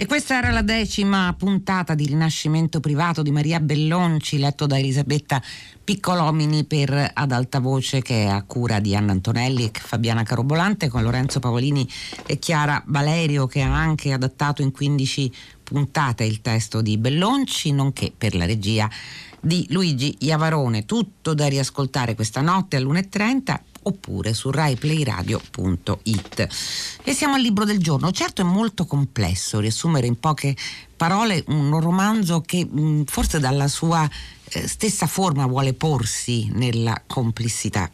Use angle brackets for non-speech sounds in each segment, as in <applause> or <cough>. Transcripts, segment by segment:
E questa era la decima puntata di Rinascimento privato di Maria Bellonci, letto da Elisabetta Piccolomini per Ad alta voce, che è a cura di Anna Antonelli e Fabiana Carobolante, con Lorenzo Pavolini e Chiara Valerio, che ha anche adattato in 15 puntate il testo di Bellonci, nonché per la regia di Luigi Iavarone. Tutto da riascoltare questa notte all'1.30 oppure su raiplayradio.it. E siamo al libro del giorno. Certo è molto complesso riassumere in poche parole un romanzo che mh, forse dalla sua eh, stessa forma vuole porsi nella complessità.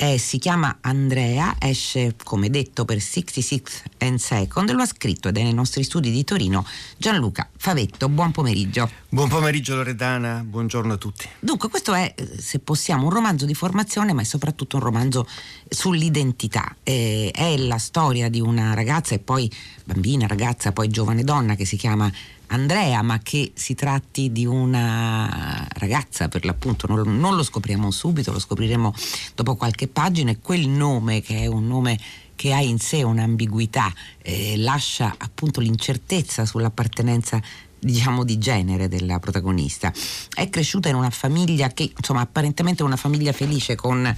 Eh, si chiama Andrea, esce come detto per 66 and Second, lo ha scritto ed è nei nostri studi di Torino Gianluca Favetto. Buon pomeriggio. Buon pomeriggio Loredana, buongiorno a tutti. Dunque, questo è, eh, se possiamo, un romanzo di formazione, ma è soprattutto un romanzo sull'identità. Eh, è la storia di una ragazza e poi bambina, ragazza, poi giovane donna che si chiama Andrea, ma che si tratti di una ragazza per l'appunto, non, non, lo scopriamo subito, lo scopriremo dopo qualche pagina e quel nome che è un nome che ha in sé un'ambiguità, eh, lascia appunto l'incertezza sull'appartenenza diciamo di genere della protagonista. È cresciuta in una famiglia che insomma apparentemente è una famiglia felice con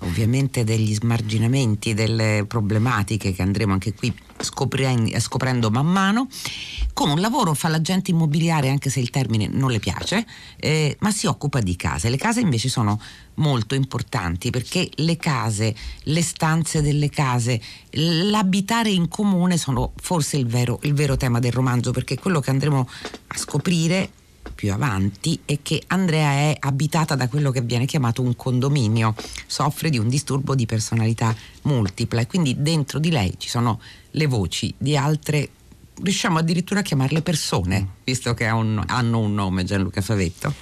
ovviamente degli smarginamenti, delle problematiche che andremo anche qui scoprendo man mano, con un lavoro fa l'agente immobiliare anche se il termine non le piace, eh, ma si occupa di case. Le case invece sono molto importanti perché le case, le stanze delle case, l'abitare in comune sono forse il vero, il vero tema del romanzo perché quello che andremo a scoprire più avanti è che Andrea è abitata da quello che viene chiamato un condominio, soffre di un disturbo di personalità multipla e quindi dentro di lei ci sono le voci di altre, riusciamo addirittura a chiamarle persone, mm. visto che hanno un nome Gianluca Favetto.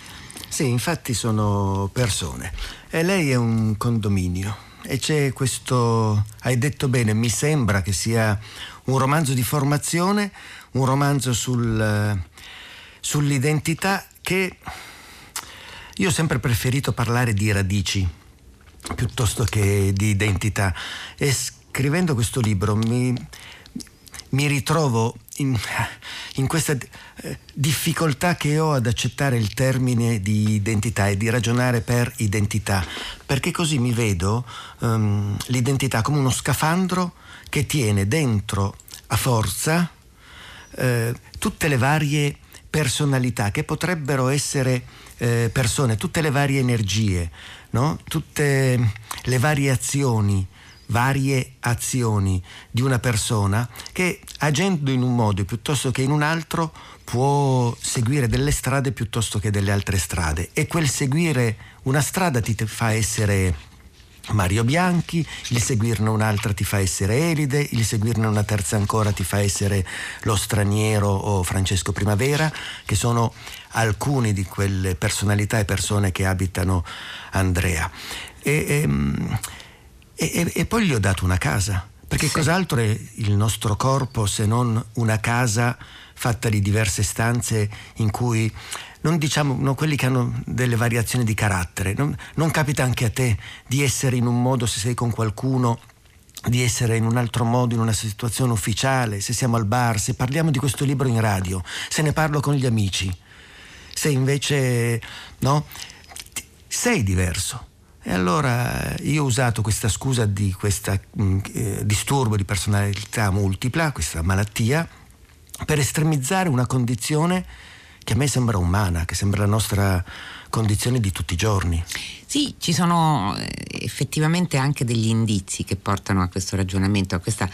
Sì, infatti sono persone e lei è un condominio e c'è questo, hai detto bene, mi sembra che sia un romanzo di formazione, un romanzo sul sull'identità che io ho sempre preferito parlare di radici piuttosto che di identità. E scrivendo questo libro mi, mi ritrovo in, in questa eh, difficoltà che ho ad accettare il termine di identità e di ragionare per identità, perché così mi vedo um, l'identità come uno scafandro che tiene dentro a forza eh, tutte le varie personalità che potrebbero essere eh, persone, tutte le varie energie, no? tutte le varie azioni, varie azioni di una persona che agendo in un modo piuttosto che in un altro può seguire delle strade piuttosto che delle altre strade e quel seguire una strada ti fa essere Mario Bianchi, il seguirne un'altra ti fa essere Elide, il seguirne una terza ancora ti fa essere lo straniero o Francesco Primavera, che sono alcune di quelle personalità e persone che abitano Andrea. E, ehm, e, e, e poi gli ho dato una casa, perché sì. cos'altro è il nostro corpo se non una casa fatta di diverse stanze in cui non diciamo no, quelli che hanno delle variazioni di carattere, non, non capita anche a te di essere in un modo se sei con qualcuno di essere in un altro modo in una situazione ufficiale, se siamo al bar, se parliamo di questo libro in radio, se ne parlo con gli amici, se invece no, sei diverso. E allora io ho usato questa scusa di questo mm, eh, disturbo di personalità multipla, questa malattia, per estremizzare una condizione che a me sembra umana, che sembra la nostra condizione di tutti i giorni. Sì, ci sono eh, effettivamente anche degli indizi che portano a questo ragionamento, a questa,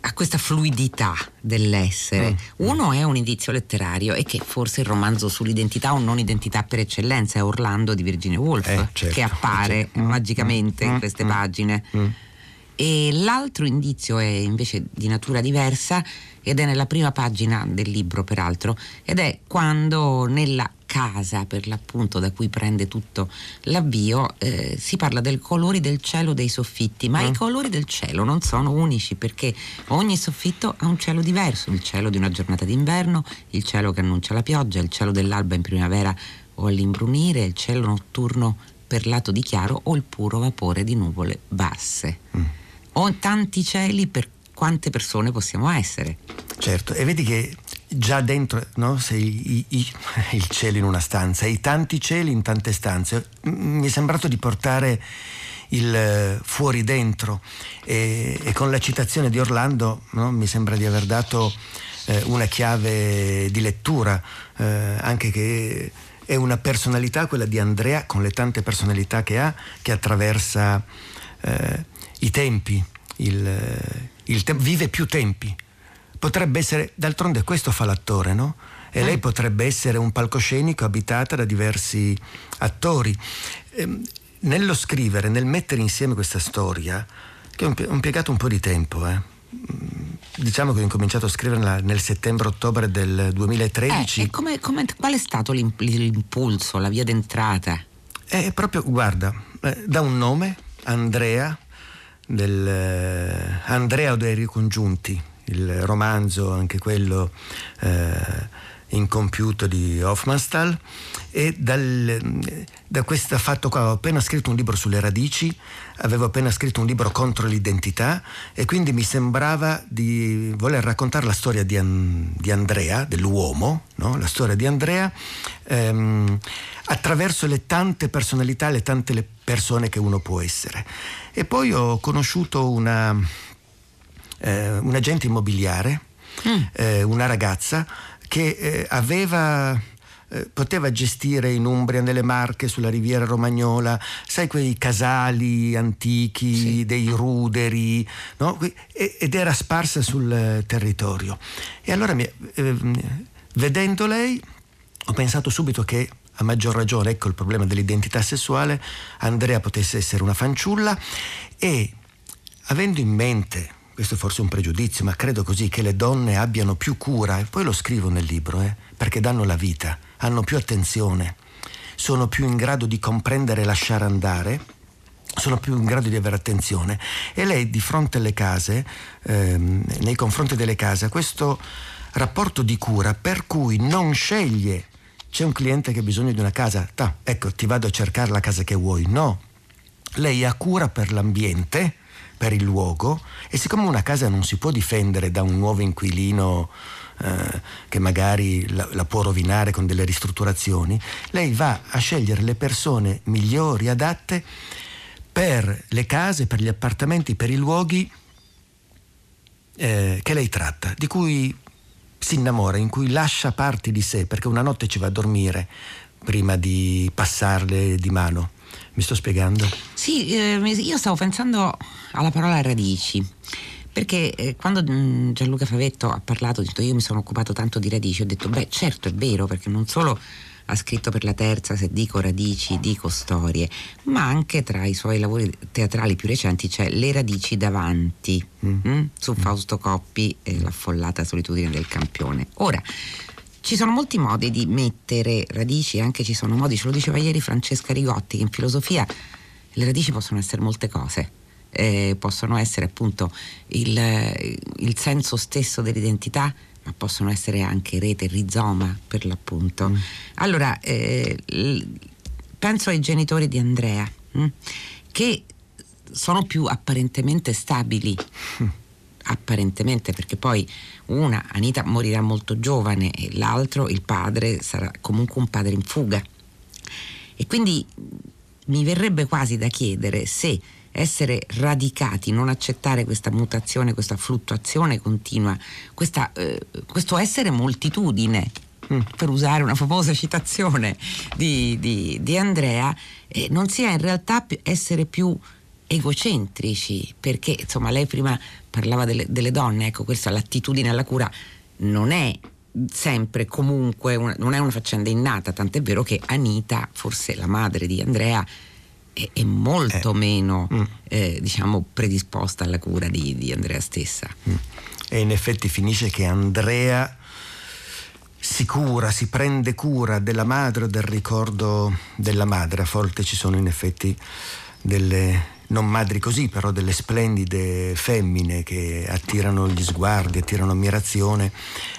a questa fluidità dell'essere. Mm. Uno è un indizio letterario e che forse il romanzo sull'identità o non identità per eccellenza è Orlando di Virginia Woolf, eh, certo, che appare certo. magicamente mm. in queste mm. pagine. Mm. E l'altro indizio è invece di natura diversa ed è nella prima pagina del libro peraltro ed è quando nella casa per l'appunto da cui prende tutto l'avvio eh, si parla dei colori del cielo dei soffitti ma mm. i colori del cielo non sono unici perché ogni soffitto ha un cielo diverso il cielo di una giornata d'inverno il cielo che annuncia la pioggia il cielo dell'alba in primavera o all'imbrunire il cielo notturno perlato di chiaro o il puro vapore di nuvole basse mm. ho tanti cieli per quante persone possiamo essere. Certo, e vedi che già dentro, no? i, i, il cielo in una stanza, i tanti cieli in tante stanze. Mi è sembrato di portare il eh, fuori dentro e, e con la citazione di Orlando no? mi sembra di aver dato eh, una chiave di lettura, eh, anche che è una personalità, quella di Andrea, con le tante personalità che ha, che attraversa eh, i tempi, il, eh, il te- vive più tempi potrebbe essere, d'altronde questo fa l'attore, no? E lei mm. potrebbe essere un palcoscenico abitata da diversi attori. Ehm, nello scrivere, nel mettere insieme questa storia, che ho impiegato un po' di tempo, eh. Mm, diciamo che ho incominciato a scriverla nel settembre-ottobre del 2013. Eh, come, come, qual è stato l'impulso, la via d'entrata? È proprio, guarda, eh, da un nome, Andrea, del, eh, Andrea o dei ricongiunti, il romanzo, anche quello eh, incompiuto di Hofmannsthal e dal, da questo fatto qua ho appena scritto un libro sulle radici, avevo appena scritto un libro contro l'identità e quindi mi sembrava di voler raccontare la storia di, An, di Andrea, dell'uomo, no? la storia di Andrea, ehm, attraverso le tante personalità, le tante persone che uno può essere. E poi ho conosciuto una eh, un agente immobiliare, mm. eh, una ragazza che eh, aveva eh, poteva gestire in Umbria, nelle Marche, sulla riviera romagnola, sai quei casali antichi sì. dei ruderi, no? ed era sparsa sul territorio. E allora mi, eh, vedendo lei ho pensato subito che a maggior ragione, ecco il problema dell'identità sessuale, Andrea potesse essere una fanciulla e avendo in mente questo è forse un pregiudizio, ma credo così che le donne abbiano più cura, e poi lo scrivo nel libro, eh, perché danno la vita, hanno più attenzione, sono più in grado di comprendere e lasciare andare, sono più in grado di avere attenzione. E lei di fronte alle case, ehm, nei confronti delle case, ha questo rapporto di cura per cui non sceglie c'è un cliente che ha bisogno di una casa, ta, ecco ti vado a cercare la casa che vuoi. No, lei ha cura per l'ambiente, per il luogo e siccome una casa non si può difendere da un nuovo inquilino eh, che magari la, la, può rovinare con delle ristrutturazioni, lei va a scegliere le persone migliori, adatte per le case, per gli appartamenti, per i luoghi eh, che lei tratta, di cui si innamora, in cui lascia parti di sé, perché una notte ci va a dormire prima di passarle di mano. Mi sto spiegando? Sì, eh, io stavo pensando alla parola radici. Perché eh, quando mm, Gianluca Favetto ha parlato, detto, io mi sono occupato tanto di radici, ho detto, beh certo è vero, perché non solo ha scritto per la terza, se dico radici, dico storie, ma anche tra i suoi lavori teatrali più recenti c'è Le radici davanti, mm. Mm, su Fausto Coppi e l'affollata solitudine del campione. Ora, ci sono molti modi di mettere radici, anche ci sono modi, ce lo diceva ieri Francesca Rigotti, che in filosofia le radici possono essere molte cose. Eh, possono essere appunto il, il, senso stesso dell'identità, ma possono essere anche rete, rizoma per l'appunto. Mm. Allora, eh, penso ai genitori di Andrea, mh, hm, che sono più apparentemente stabili. Apparentemente, perché poi una, Anita, morirà molto giovane e l'altro, il padre, sarà comunque un padre in fuga. E quindi mi verrebbe quasi da chiedere se essere radicati, non accettare questa mutazione, questa fluttuazione continua, questa, eh, questo essere moltitudine, mm. per usare una famosa citazione di, di, di Andrea, eh, non sia in realtà essere più egocentrici, perché insomma lei prima parlava delle, delle donne, ecco questa l'attitudine alla cura non è sempre comunque una, non è una faccenda innata, tant'è vero che Anita, forse la madre di Andrea, è, è molto eh. meno mm. eh, diciamo predisposta alla cura di, di Andrea stessa. Mm. E in effetti finisce che Andrea si cura, si prende cura della madre o del ricordo della madre. A volte ci sono in effetti delle non madri così, però delle splendide femmine che attirano gli sguardi, attirano ammirazione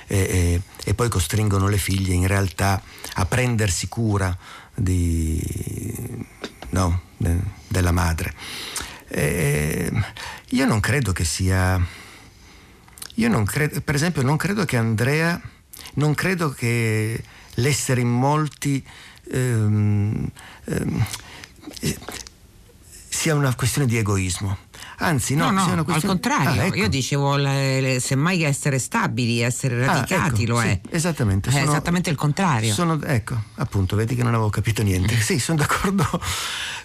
e, e, e poi costringono le figlie in realtà a prendersi cura di, no, de, della madre. E io non credo che sia... Io non credo, per esempio, non credo che Andrea non credo che l'essere in molti ehm, ehm, eh, sia una questione di egoismo. Anzi, no, no, no questione... al contrario, ah, ecco. io dicevo le, le, semmai essere stabili, essere radicati, ah, ecco, lo sì, è. Esattamente. Sono, è esattamente il contrario. Sono, ecco, appunto, vedi che non avevo capito niente. sì, sono d'accordo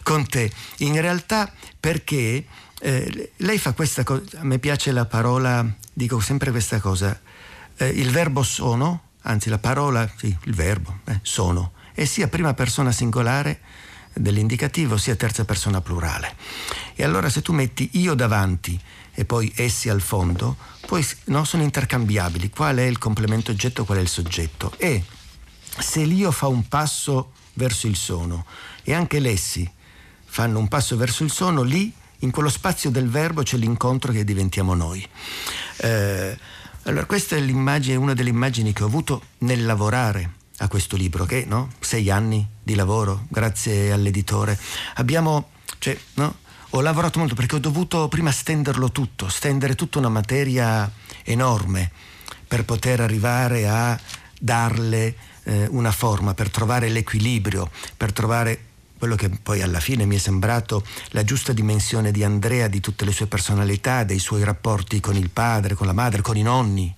con te. In realtà, perché eh, lei fa questa cosa, a me piace la parola, dico sempre questa cosa, eh, il verbo sono, anzi la parola, sì, il verbo, eh, sono, e sia prima persona singolare dell'indicativo sia terza persona plurale. E allora se tu metti io davanti e poi essi al fondo, poi no, sono intercambiabili. Qual è il complemento oggetto, qual è il soggetto? E se l'io fa un passo verso il sono e anche l'essi fanno un passo verso il sono, lì in quello spazio del verbo c'è l'incontro che diventiamo noi. Eh, allora, questa è l'immagine, una delle immagini che ho avuto nel lavorare a questo libro, che no? sei anni di lavoro, grazie all'editore. Abbiamo, cioè, no? ho lavorato molto perché ho dovuto prima stenderlo tutto, stendere tutta una materia enorme per poter arrivare a darle eh, una forma, per trovare l'equilibrio, per trovare quello che poi alla fine mi è sembrato la giusta dimensione di Andrea, di tutte le sue personalità, dei suoi rapporti con il padre, con la madre, con i nonni,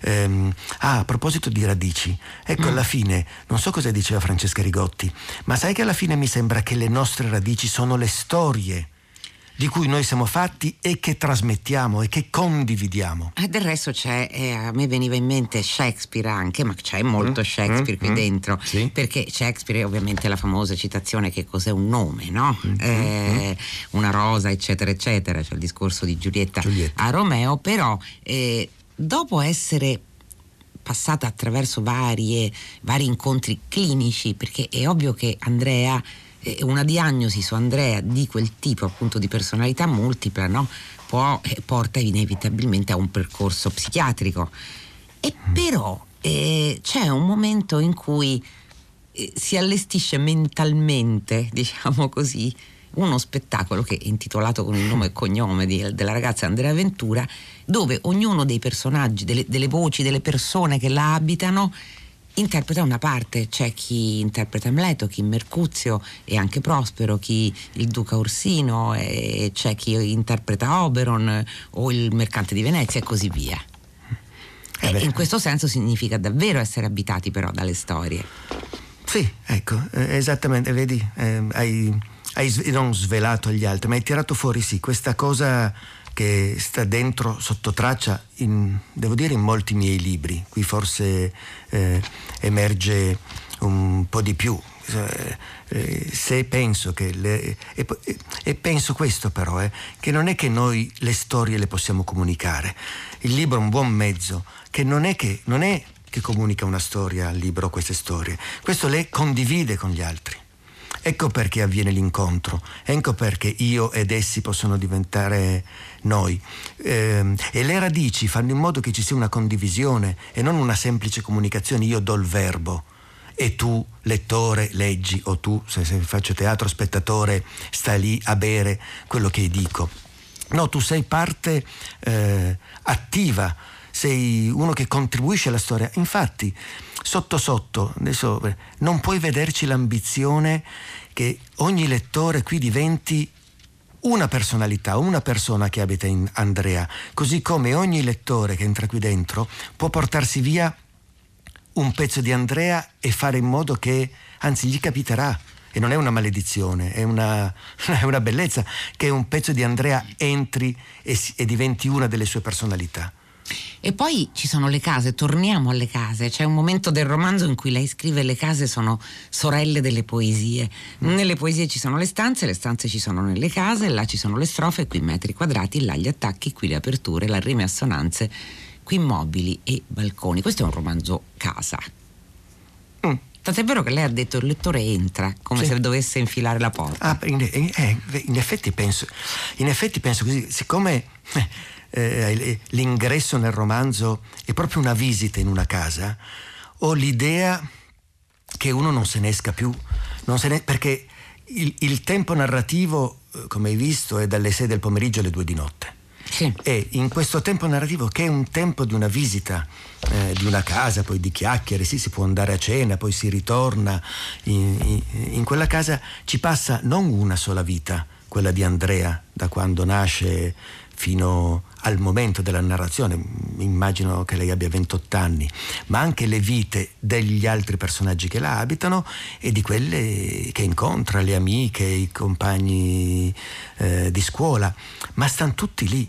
Ehm, ah, a proposito di radici, ecco mm. alla fine, non so cosa diceva Francesca Rigotti, ma sai che alla fine mi sembra che le nostre radici sono le storie di cui noi siamo fatti e che trasmettiamo e che condividiamo. E del resto c'è, eh, a me veniva in mente Shakespeare anche, ma c'è molto mm, Shakespeare mm, qui mm, dentro, sì. perché Shakespeare è ovviamente la famosa citazione che cos'è un nome, no? Mm, eh, una rosa, eccetera, eccetera, c'è il discorso di Giulietta, Giulietta. a Romeo, però eh, dopo essere passata attraverso varie, vari incontri clinici, perché è ovvio che Andrea, eh, una diagnosi su Andrea di quel tipo appunto di personalità multipla, no? Può, eh, porta inevitabilmente a un percorso psichiatrico. E mm. però eh, c'è un momento in cui eh, si allestisce mentalmente, <laughs> diciamo così, uno spettacolo che è intitolato con il nome e cognome di, della ragazza Andrea Ventura, dove ognuno dei personaggi, delle, delle voci, delle persone che la abitano interpreta una parte, c'è chi interpreta Amleto, chi Mercuzio e anche Prospero, chi il Duca Orsino, e c'è chi interpreta Oberon o il mercante di Venezia e così via. Eh in questo senso significa davvero essere abitati però dalle storie. Sì, ecco, eh, esattamente, vedi, eh, hai hai non svelato agli altri, ma hai tirato fuori sì questa cosa che sta dentro sotto traccia, in, devo dire, in molti miei libri. Qui forse eh, emerge un po' di più. Eh, se penso che le, e, e, penso questo però eh, che non è che noi le storie le possiamo comunicare il libro è un buon mezzo che non è che, non è che comunica una storia al libro queste storie questo le condivide con gli altri Ecco perché avviene l'incontro, ecco perché io ed essi possono diventare noi. Eh, e le radici fanno in modo che ci sia una condivisione e non una semplice comunicazione, io do il verbo e tu, lettore, leggi, o tu, se, se faccio teatro, spettatore, stai lì a bere quello che dico. No, tu sei parte eh, attiva, sei uno che contribuisce alla storia. Infatti, sotto sotto, adesso non puoi vederci l'ambizione che ogni lettore qui diventi una personalità, una persona che abita in Andrea, così come ogni lettore che entra qui dentro può portarsi via un pezzo di Andrea e fare in modo che, anzi, gli capiterà. E non è una maledizione, è una, <laughs> è una bellezza che un pezzo di Andrea entri e, e diventi una delle sue personalità. E poi ci sono le case, torniamo alle case. C'è un momento del romanzo in cui lei scrive le case sono sorelle delle poesie. Nelle poesie ci sono le stanze, le stanze ci sono nelle case, là ci sono le strofe, qui metri quadrati, là gli attacchi, qui le aperture, la rime assonanze, qui mobili e balconi. Questo è un romanzo casa. Mm. Tant'è vero che lei ha detto il lettore entra, come sì. se dovesse infilare la porta. Ah, in, in, eh, in, effetti penso, in effetti penso così, siccome... Eh, eh, l'ingresso nel romanzo è proprio una visita in una casa, ho l'idea che uno non se ne esca più, ne, perché il, il, tempo narrativo, eh, come hai visto, è dalle 6 del pomeriggio alle 2 di notte. Sì. E in questo tempo narrativo, che è un tempo di una visita eh, di una casa, poi di chiacchiere, sì, si può andare a cena, poi si ritorna in, in, in quella casa, ci passa non una sola vita, quella di Andrea, da quando nasce fino al momento della narrazione, immagino che lei abbia 28 anni, ma anche le vite degli altri personaggi che la abitano e di quelle che incontra, le amiche, i compagni eh, di scuola, ma stanno tutti lì.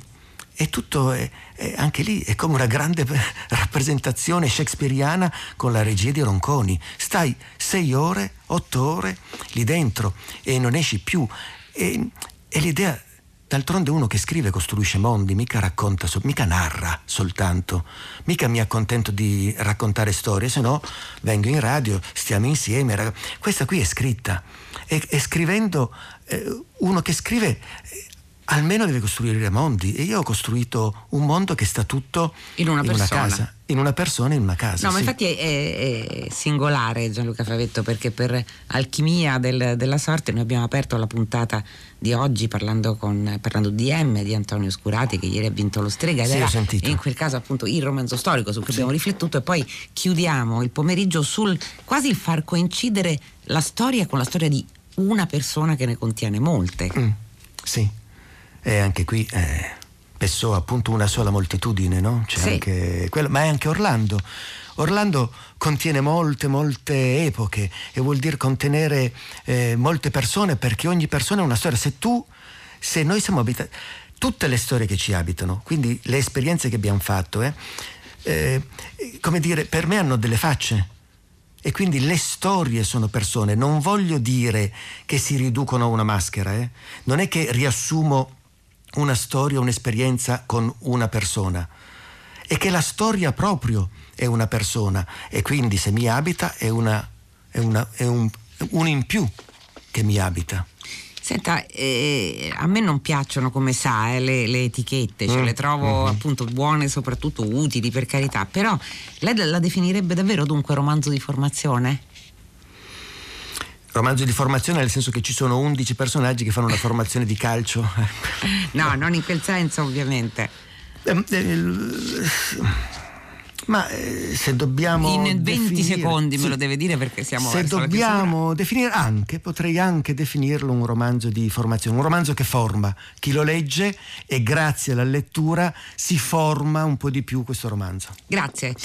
E tutto è, è, anche lì è come una grande <laughs> rappresentazione shakespeariana con la regia di Ronconi. Stai sei ore, otto ore lì dentro e non esci più. E, e l'idea D'altronde uno che scrive costruisce mondi, mica racconta, mica narra soltanto, mica mi accontento di raccontare storie, se no vengo in radio, stiamo insieme. Questa qui è scritta e, e scrivendo, eh, uno che scrive almeno deve costruire mondi e io ho costruito un mondo che sta tutto in una, in una casa in una persona in una casa. No, sì. ma infatti è, è, singolare Gianluca Favetto perché per alchimia del, della sorte noi abbiamo aperto la puntata di oggi parlando, con, parlando di M di Antonio Scurati che ieri ha vinto lo Strega ed sì, era in quel caso appunto il romanzo storico su cui sì. abbiamo riflettuto e poi chiudiamo il pomeriggio sul quasi il far coincidere la storia con la storia di una persona che ne contiene molte. Mm, sì, e anche qui... Eh Pessoa appunto una sola moltitudine, no? C'è sì. anche quello, ma è anche Orlando. Orlando contiene molte, molte epoche e vuol dire contenere eh, molte persone perché ogni persona è una storia. Se tu, se noi siamo abitati, tutte le storie che ci abitano, quindi le esperienze che abbiamo fatto, eh, eh, come dire, per me hanno delle facce. E quindi le storie sono persone. Non voglio dire che si riducono a una maschera, eh? non è che riassumo una storia, un'esperienza con una persona e che la storia proprio è una persona e quindi se mi abita è, una, è, una, è un, un in più che mi abita. Senta, eh, a me non piacciono, come sa, eh, le, le, etichette, cioè mm. le trovo mm-hmm. appunto buone soprattutto utili per carità, però lei la definirebbe davvero dunque romanzo di formazione? Romanzo di formazione nel senso che ci sono 11 personaggi che fanno una formazione di calcio. <laughs> no, non in quel senso ovviamente. Eh, eh, ma eh, se dobbiamo. In 20 definire, secondi me lo deve dire perché siamo. Se dobbiamo definire anche, potrei anche definirlo un romanzo di formazione, un romanzo che forma chi lo legge e grazie alla lettura si forma un po' di più questo romanzo. Grazie.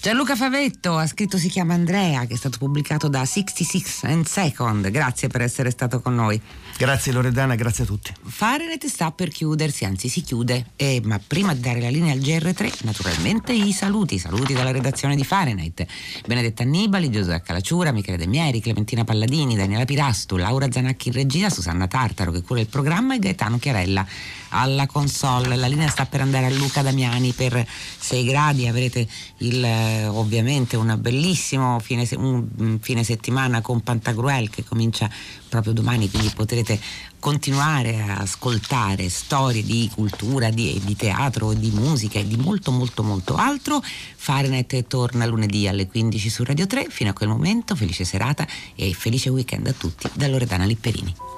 Gianluca Favetto ha scritto Si chiama Andrea, che è stato pubblicato da 66 and Second. Grazie per essere stato con noi. Grazie Loredana, grazie a tutti. Fahrenheit sta per chiudersi, anzi si chiude, eh, ma prima di dare la linea al GR3, naturalmente i saluti, saluti dalla redazione di Fahrenheit. Benedetta Annibali, Giuseppe Calacciura, Michele De Mieri, Clementina Palladini, Daniela Pirastu, Laura Zanacchi in regia, Susanna Tartaro che cura il programma e Gaetano Chiarella alla console. La linea sta per andare a Luca Damiani per 6 gradi, avrete il, eh, ovviamente un bellissimo fine, un fine settimana con Pantagruel che comincia proprio domani, quindi potrete continuare a ascoltare storie di cultura, di, di teatro, di musica e di molto molto molto altro. Fahrenheit torna lunedì alle 15 su Radio 3. Fino a quel momento, felice serata e felice weekend a tutti da Loredana Lipperini.